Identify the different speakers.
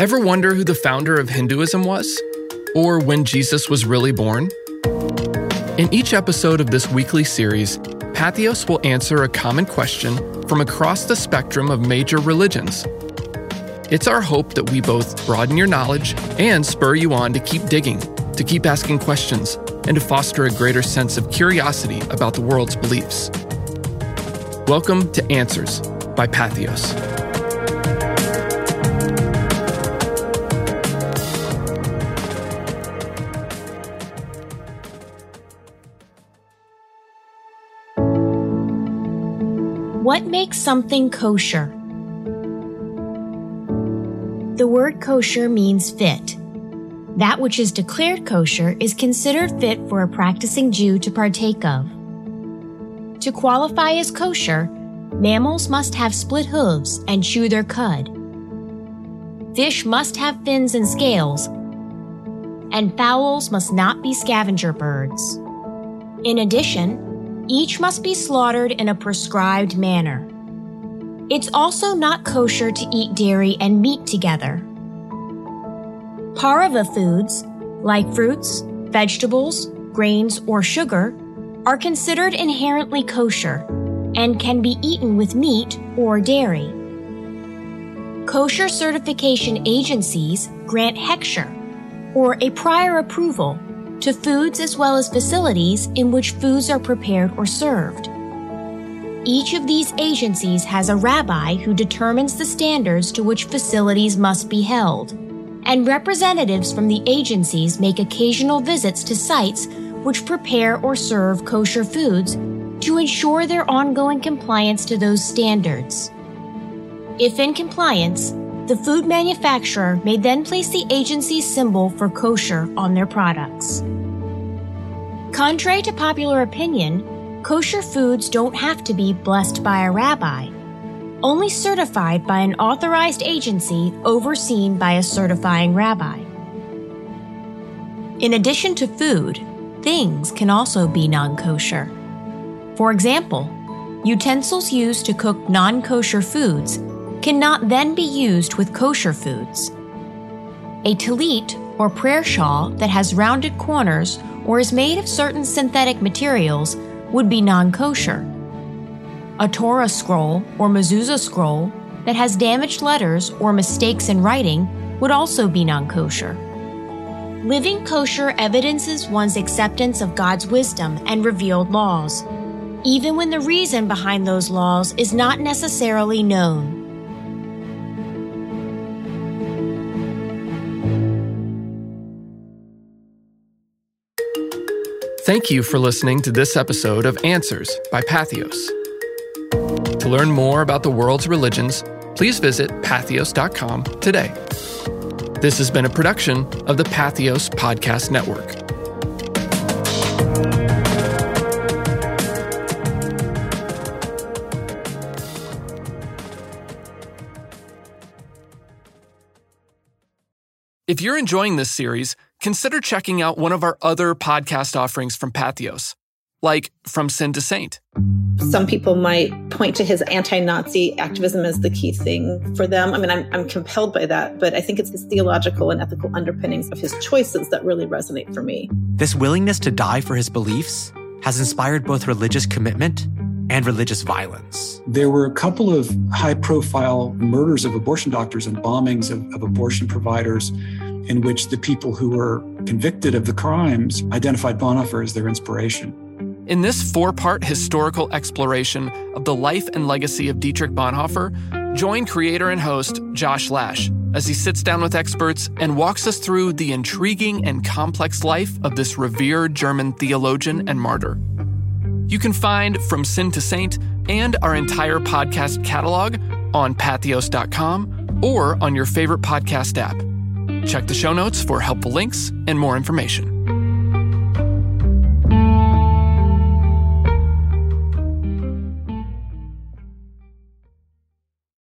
Speaker 1: Ever wonder who the founder of Hinduism was? Or when Jesus was really born? In each episode of this weekly series, Patheos will answer a common question from across the spectrum of major religions. It's our hope that we both broaden your knowledge and spur you on to keep digging, to keep asking questions, and to foster a greater sense of curiosity about the world's beliefs. Welcome to Answers by Patheos.
Speaker 2: What makes something kosher? The word kosher means fit. That which is declared kosher is considered fit for a practicing Jew to partake of. To qualify as kosher, mammals must have split hooves and chew their cud. Fish must have fins and scales, and fowls must not be scavenger birds. In addition, each must be slaughtered in a prescribed manner. It's also not kosher to eat dairy and meat together. Pareve foods, like fruits, vegetables, grains, or sugar, are considered inherently kosher and can be eaten with meat or dairy. Kosher certification agencies grant hechsher, or a prior approval to foods as well as facilities in which foods are prepared or served. Each of these agencies has a rabbi who determines the standards to which facilities must be held, and representatives from the agencies make occasional visits to sites which prepare or serve kosher foods to ensure their ongoing compliance to those standards. If in compliance, the food manufacturer may then place the agency's symbol for kosher on their products. Contrary to popular opinion, kosher foods don't have to be blessed by a rabbi, only certified by an authorized agency overseen by a certifying rabbi. In addition to food, things can also be non kosher. For example, utensils used to cook non kosher foods cannot then be used with kosher foods. A talit, or prayer shawl, that has rounded corners or is made of certain synthetic materials would be non kosher. A Torah scroll or mezuzah scroll that has damaged letters or mistakes in writing would also be non kosher. Living kosher evidences one's acceptance of God's wisdom and revealed laws, even when the reason behind those laws is not necessarily known.
Speaker 1: Thank you for listening to this episode of Answers by Patheos. To learn more about the world's religions, please visit patheos.com today. This has been a production of the Patheos Podcast Network. If you're enjoying this series, consider checking out one of our other podcast offerings from Patheos, like From Sin to Saint.
Speaker 3: Some people might point to his anti Nazi activism as the key thing for them. I mean, I'm, I'm compelled by that, but I think it's his theological and ethical underpinnings of his choices that really resonate for me.
Speaker 4: This willingness to die for his beliefs has inspired both religious commitment and religious violence.
Speaker 5: There were a couple of high profile murders of abortion doctors and bombings of, of abortion providers in which the people who were convicted of the crimes identified Bonhoeffer as their inspiration.
Speaker 1: In this four part historical exploration of the life and legacy of Dietrich Bonhoeffer, join creator and host Josh Lash as he sits down with experts and walks us through the intriguing and complex life of this revered German theologian and martyr. You can find From Sin to Saint and our entire podcast catalog on patheos.com or on your favorite podcast app. Check the show notes for helpful links and more information.